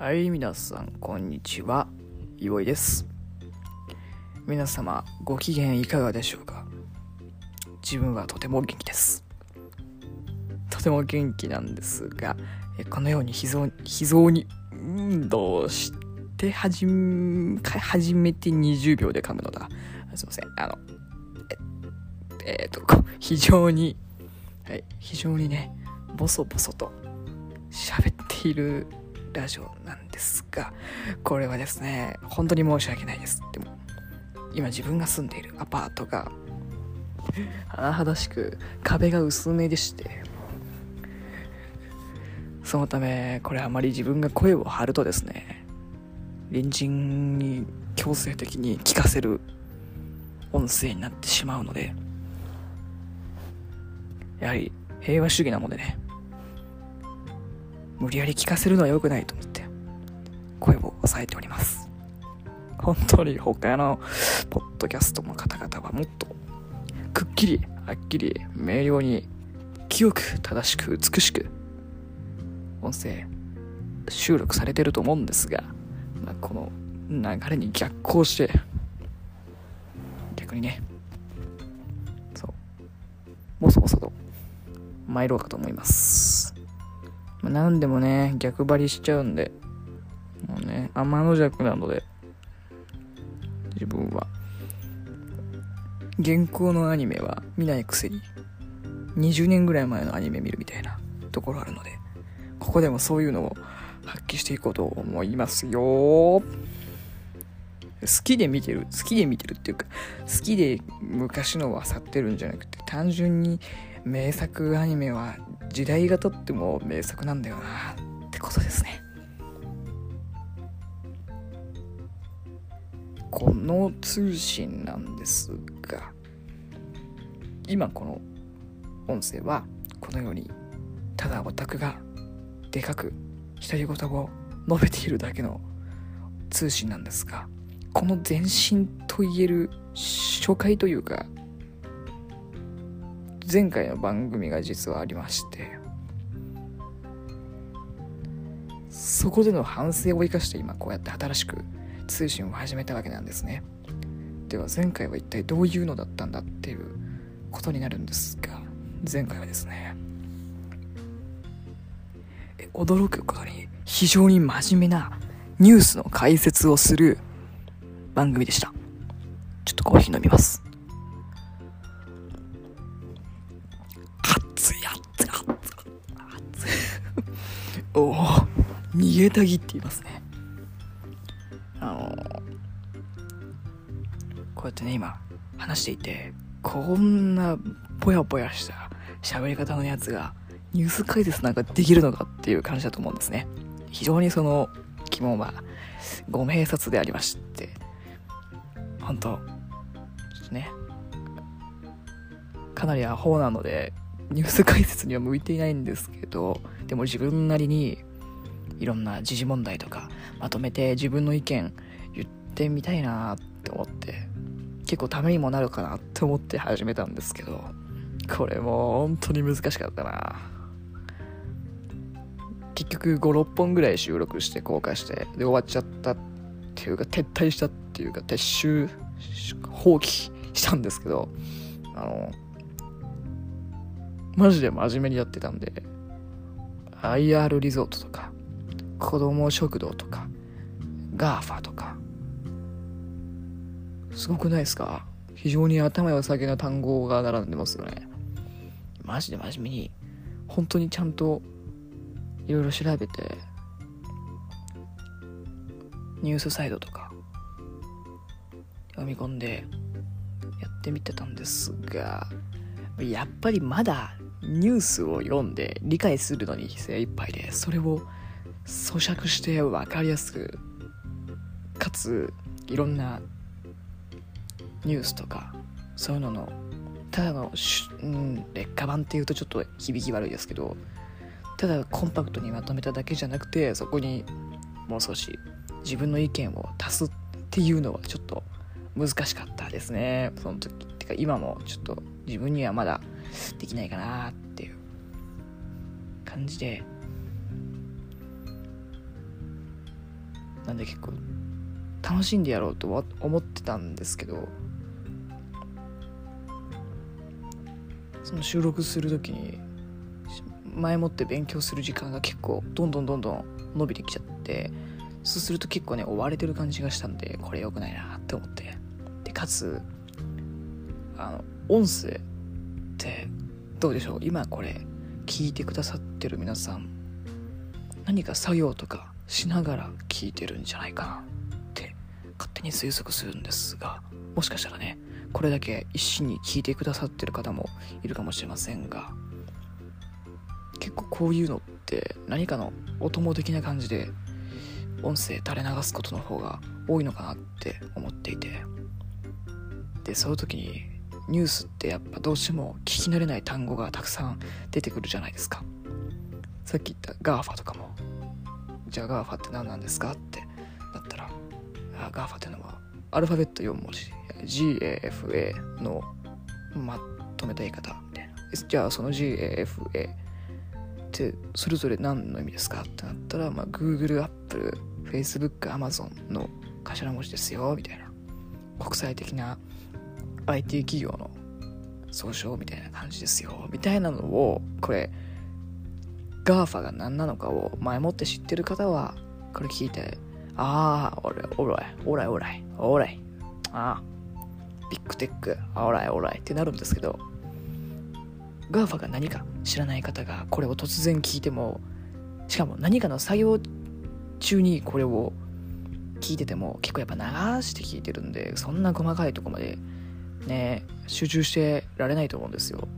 はい、皆さん、こんにちは。いおいです。皆様、ご機嫌いかがでしょうか？自分はとても元気です。とても元気なんですが、このように秘蔵秘蔵に運動して始め始めて20秒で噛むのだ。すいません。あの、ええーと、非常に、はい、非常にね、ボソボソと喋っているラジオですが、これはですね、本当に申し訳ないです。でも、今自分が住んでいるアパートが、甚だしく壁が薄めでして、そのため、これあまり自分が声を張るとですね、隣人に強制的に聞かせる音声になってしまうので、やはり平和主義なもんでね、無理やり聞かせるのは良くないと思っ、声を抑えております。本当に他のポッドキャストの方々はもっと、くっきり、はっきり、明瞭に、清く、正しく、美しく、音声、収録されてると思うんですが、まあ、この流れに逆行して、逆にね、そう、もそもそと参ろうかと思います。まあ、何でもね、逆張りしちゃうんで、天の弱なので、自分は。現行のアニメは見ないくせに、20年ぐらい前のアニメ見るみたいなところあるので、ここでもそういうのを発揮していこうと思いますよ好きで見てる、好きで見てるっていうか、好きで昔のを漁ってるんじゃなくて、単純に名作アニメは時代がとっても名作なんだよなこの通信なんですが今この音声はこのようにただオタクがでかく独り言を述べているだけの通信なんですがこの前身と言える初回というか前回の番組が実はありましてそこでの反省を生かして今こうやって新しく通信を始めたわけなんですね。では前回は一体どういうのだったんだっていうことになるんですが前回はですね驚くことに非常に真面目なニュースの解説をする番組でした。ちょっとコーヒー飲みます。熱い熱い熱い熱い。おお逃げたぎって言いますね。ってね今話していてこんなぽやぽやした喋り方のやつがニュース解説なんかできるのかっていう感じだと思うんですね。非常にその疑問はご明察でありまして本当ちょっとねかなりアホなのでニュース解説には向いていないんですけどでも自分なりにいろんな時事問題とかまとめて自分の意見言ってみたいなって思って結構ためにもなるかなって思って始めたんですけどこれも本当に難しかったな。結局56本ぐらい収録して公開してで終わっちゃったっていうか撤退したっていうか撤収放棄したんですけどあのマジで真面目にやってたんで IR リゾートとか子供食堂とか GAFA とかすごくないですか？非常に頭良さげな単語が並んでますよね。マジで真面目に本当にちゃんといろいろ調べてニュースサイトとか読み込んでやってみてたんですがやっぱりまだニュースを読んで理解するのに精一杯でそれを咀嚼して分かりやすくかついろんなニュースとかそういうののただの、うん、劣化版っていうとちょっと響き悪いですけどただコンパクトにまとめただけじゃなくてそこにもう少し自分の意見を足すっていうのはちょっと難しかったですね。その時ってか今もちょっと自分にはまだできないかなっていう感じで。なんで結構楽しんでやろうと思ってたんですけどその収録する時に前もって勉強する時間が結構どんどんどんどん伸びてきちゃってそうすると結構ね追われてる感じがしたんでこれ良くないなって思って。でかつあの音声ってどうでしょう？今これ聞いてくださってる皆さん何か作業とかしながら聞いてるんじゃないかな。勝手に推測するんですがもしかしたらねこれだけ一心に聞いてくださってる方もいるかもしれませんが結構こういうのって何かのお供的な感じで音声垂れ流すことの方が多いのかなって思っていて。でそういう時にニュースってやっぱどうしても聞き慣れない単語がたくさん出てくるじゃないですか。さっき言った GAFA とかも。じゃあ GAFA って何なんですかって GAFA っていうのはアルファベット4文字 GAFA のまとめた言い方みたいな。じゃあその GAFA ってそれぞれ何の意味ですかってなったら、まあ、Google、Apple、Facebook、Amazon の頭文字ですよみたいな。国際的な IT 企業の総称みたいな感じですよみたいなのをこれ GAFA が何なのかを前もって知ってる方はこれ聞いてああ、おらい、おらい、おらい、おらい、おらい、ああ、ビッグテック、おらい、おらい。ってなるんですけど、GAFA が何か知らない方がこれを突然聞いても、しかも何かの作業中にこれを聞いてても結構やっぱ流して聞いてるんで、そんな細かいとこまでね、集中してられないと思うんですよ。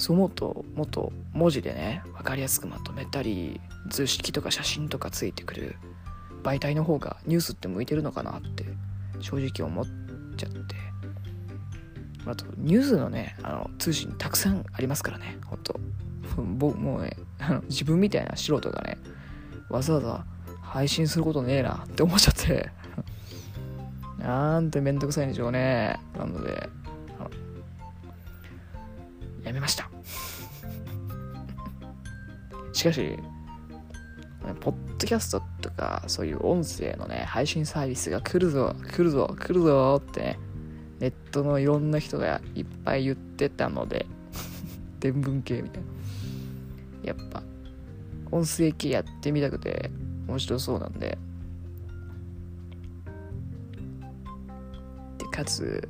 そう思うともっと文字でね分かりやすくまとめたり図式とか写真とかついてくる媒体の方がニュースって向いてるのかなって正直思っちゃって。あとニュースのねあの通信たくさんありますからねほんと。僕もうねあの自分みたいな素人がねわざわざ配信することねえなって思っちゃって。なんてめんどくさいんでしょうね。なのでやめました。しかしポッドキャストとかそういう音声のね配信サービスが来るぞ来るぞ来るぞってねネットのいろんな人がいっぱい言ってたので 伝聞系みたいな。やっぱ音声系やってみたくて面白そうなんで。でかつ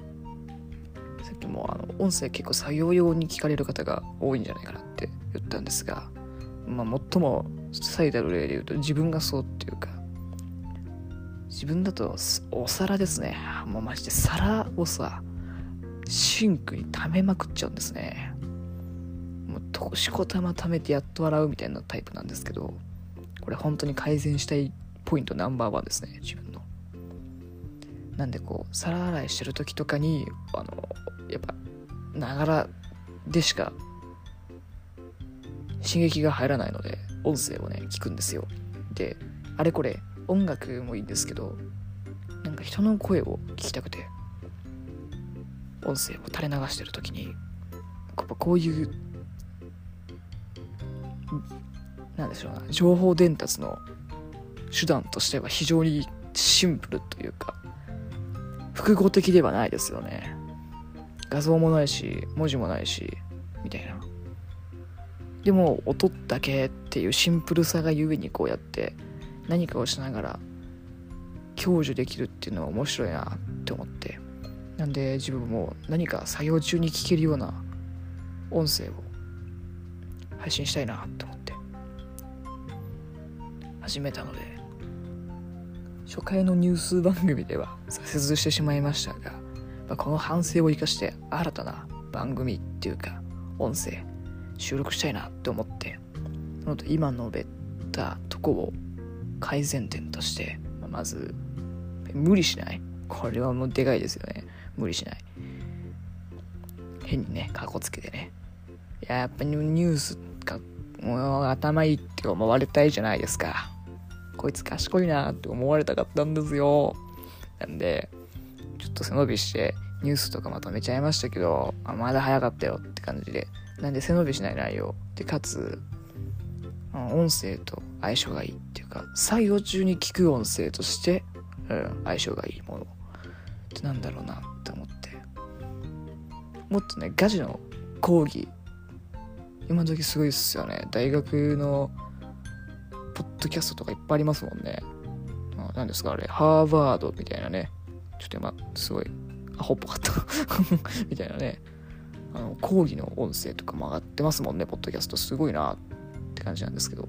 さっきもあの音声結構作業用に聞かれる方が多いんじゃないかなって言ったんですが、まあ、最も最たる例で言うと自分がそうっていうか自分だとお皿ですね。もうマジで皿をさシンクに溜めまくっちゃうんですね。もうとしこたま溜めてやっと洗うみたいなタイプなんですけどこれ本当に改善したいポイントナンバーワンですね自分の。なんでこう皿洗いしてる時とかにあのやっぱながらでしか刺激が入らないので音声をね聞くんですよ。であれこれ音楽もいいんですけどなんか人の声を聞きたくて音声を垂れ流してる時にやっぱこういうなんでしょうな情報伝達の手段としては非常にシンプルというか複合的ではないですよね。画像もないし文字もないしみたいな。でも音だけっていうシンプルさがゆえにこうやって何かをしながら享受できるっていうのは面白いなって思って。なんで自分も何か作業中に聞けるような音声を配信したいなって思って。始めたので初回のニュース番組では挫折してしまいましたがまあ、この反省を生かして新たな番組っていうか音声収録したいなって思ってのと今述べたとこを改善点として、ま、ず無理しない。これはもうでかいですよね。無理しない。変にねかっこつけてね。いややっぱニュースがもう頭いいって思われたいじゃないですか。こいつ賢いなって思われたかったんですよ。なんでちょっと背伸びしてニュースとかまとめちゃいましたけど、あまだ早かったよって感じで。なんで背伸びしない内容。で、かつ、音声と相性がいいっていうか作業中に聞く音声として、うん、相性がいいものってなんだろうなって思って。もっとねガチの講義今時すごいっすよね。大学のポッドキャストとかいっぱいありますもんね。何ですかあれハーバードみたいなね。ちょっと今すごいアホっぽかった。みたいなね。あの講義の音声とかも上がってますもんねポッドキャスト。すごいなって感じなんですけど。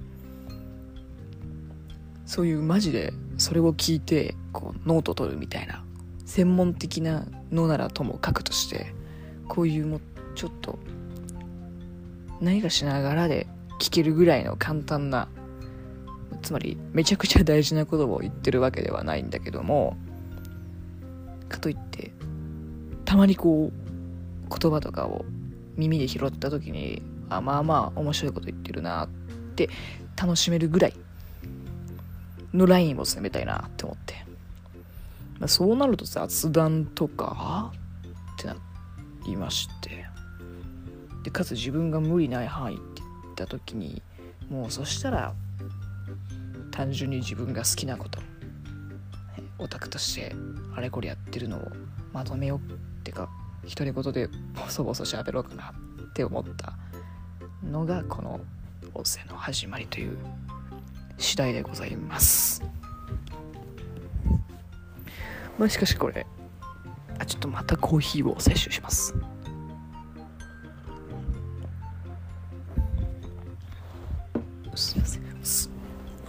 そういうマジでそれを聞いてこうノート取るみたいな専門的なのならともかくとしてこういうもちょっと何かしながらで聞けるぐらいの簡単なつまりめちゃくちゃ大事なことを言ってるわけではないんだけどもかといってたまにこう言葉とかを耳で拾った時にあまあまあ面白いこと言ってるなって楽しめるぐらいのラインを攻めたいなって思って、まあ、そうなると雑談とかってなりまして。でかつ自分が無理ない範囲って言った時にもうそしたら単純に自分が好きなことオタクとしてあれこれやってるのをまとめようってか独り言でボソボソ喋ろうかなって思ったのがこの音声の始まりという次第でございます。まあしかしこれあちょっとまたコーヒーを摂取します。すいません。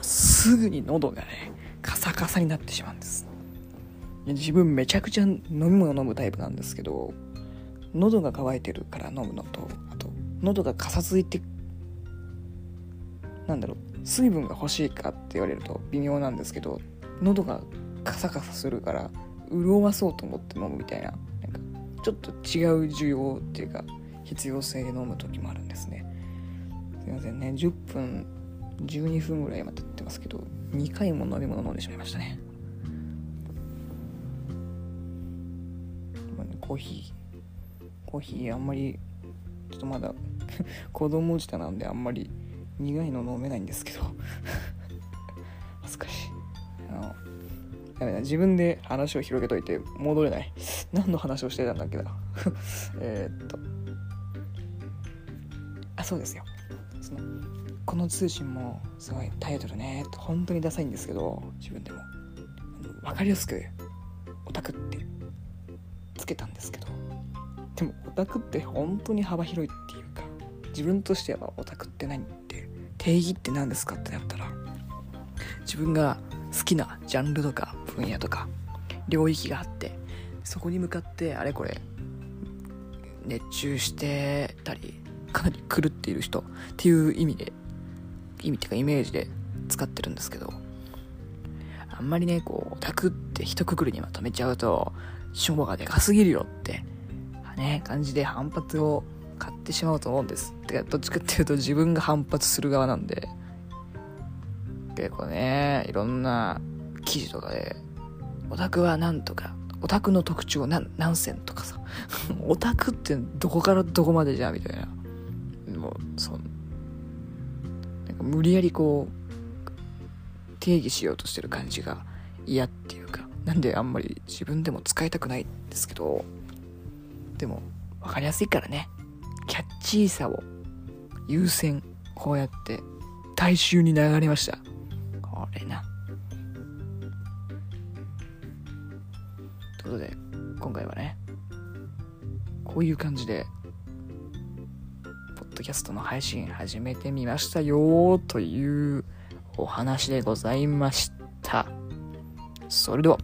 すぐに喉がねカサカサになってしまうんです。自分めちゃくちゃ飲み物飲むタイプなんですけど喉が渇いてるから飲むのとあと喉がかさついてなんだろう水分が欲しいかって言われると微妙なんですけど喉がカサカサするから潤わそうと思って飲むみたいななんかちょっと違う需要っていうか必要性で飲む時もあるんですね。すいませんね。10分12分ぐらい今経ってますけど2回も飲み物飲んでしまいましたね。コーヒー。コーヒーあんまりちょっとまだ 子供舌なんであんまり苦いの飲めないんですけど。恥ずかしい。あのやめな自分で話を広げといて戻れない。何の話をしてたんだっけな。えっと。あそうですよ。そのこの通信もすごいタイトルね本当にダサいんですけど自分でも。分かりやすくオタクってつけたんですけどでもオタクって本当に幅広いっていうか自分としてはオタクって何って定義って何ですかってなったら自分が好きなジャンルとか分野とか領域があってそこに向かってあれこれ熱中してたりかなり狂っている人っていう意味で意味っていうかイメージで使ってるんですけどあんまりねこうオタクって一括りにまとめちゃうと規模がでかすぎるよって。ね感じで反発を買ってしまうと思うんです。てかどっちかっていうと自分が反発する側なんで。結構ねいろんな記事とかでオタクはなんとかオタクの特徴何何選とかさ。オタクってどこからどこまでじゃみたいな。もうそなん無理やりこう定義しようとしてる感じが嫌っていうなんであんまり自分でも使いたくないですけどでも分かりやすいからね。キャッチーさを優先こうやって大衆に流れました。これな。ということで今回はねこういう感じでポッドキャストの配信始めてみましたよというお話でございました。それでは。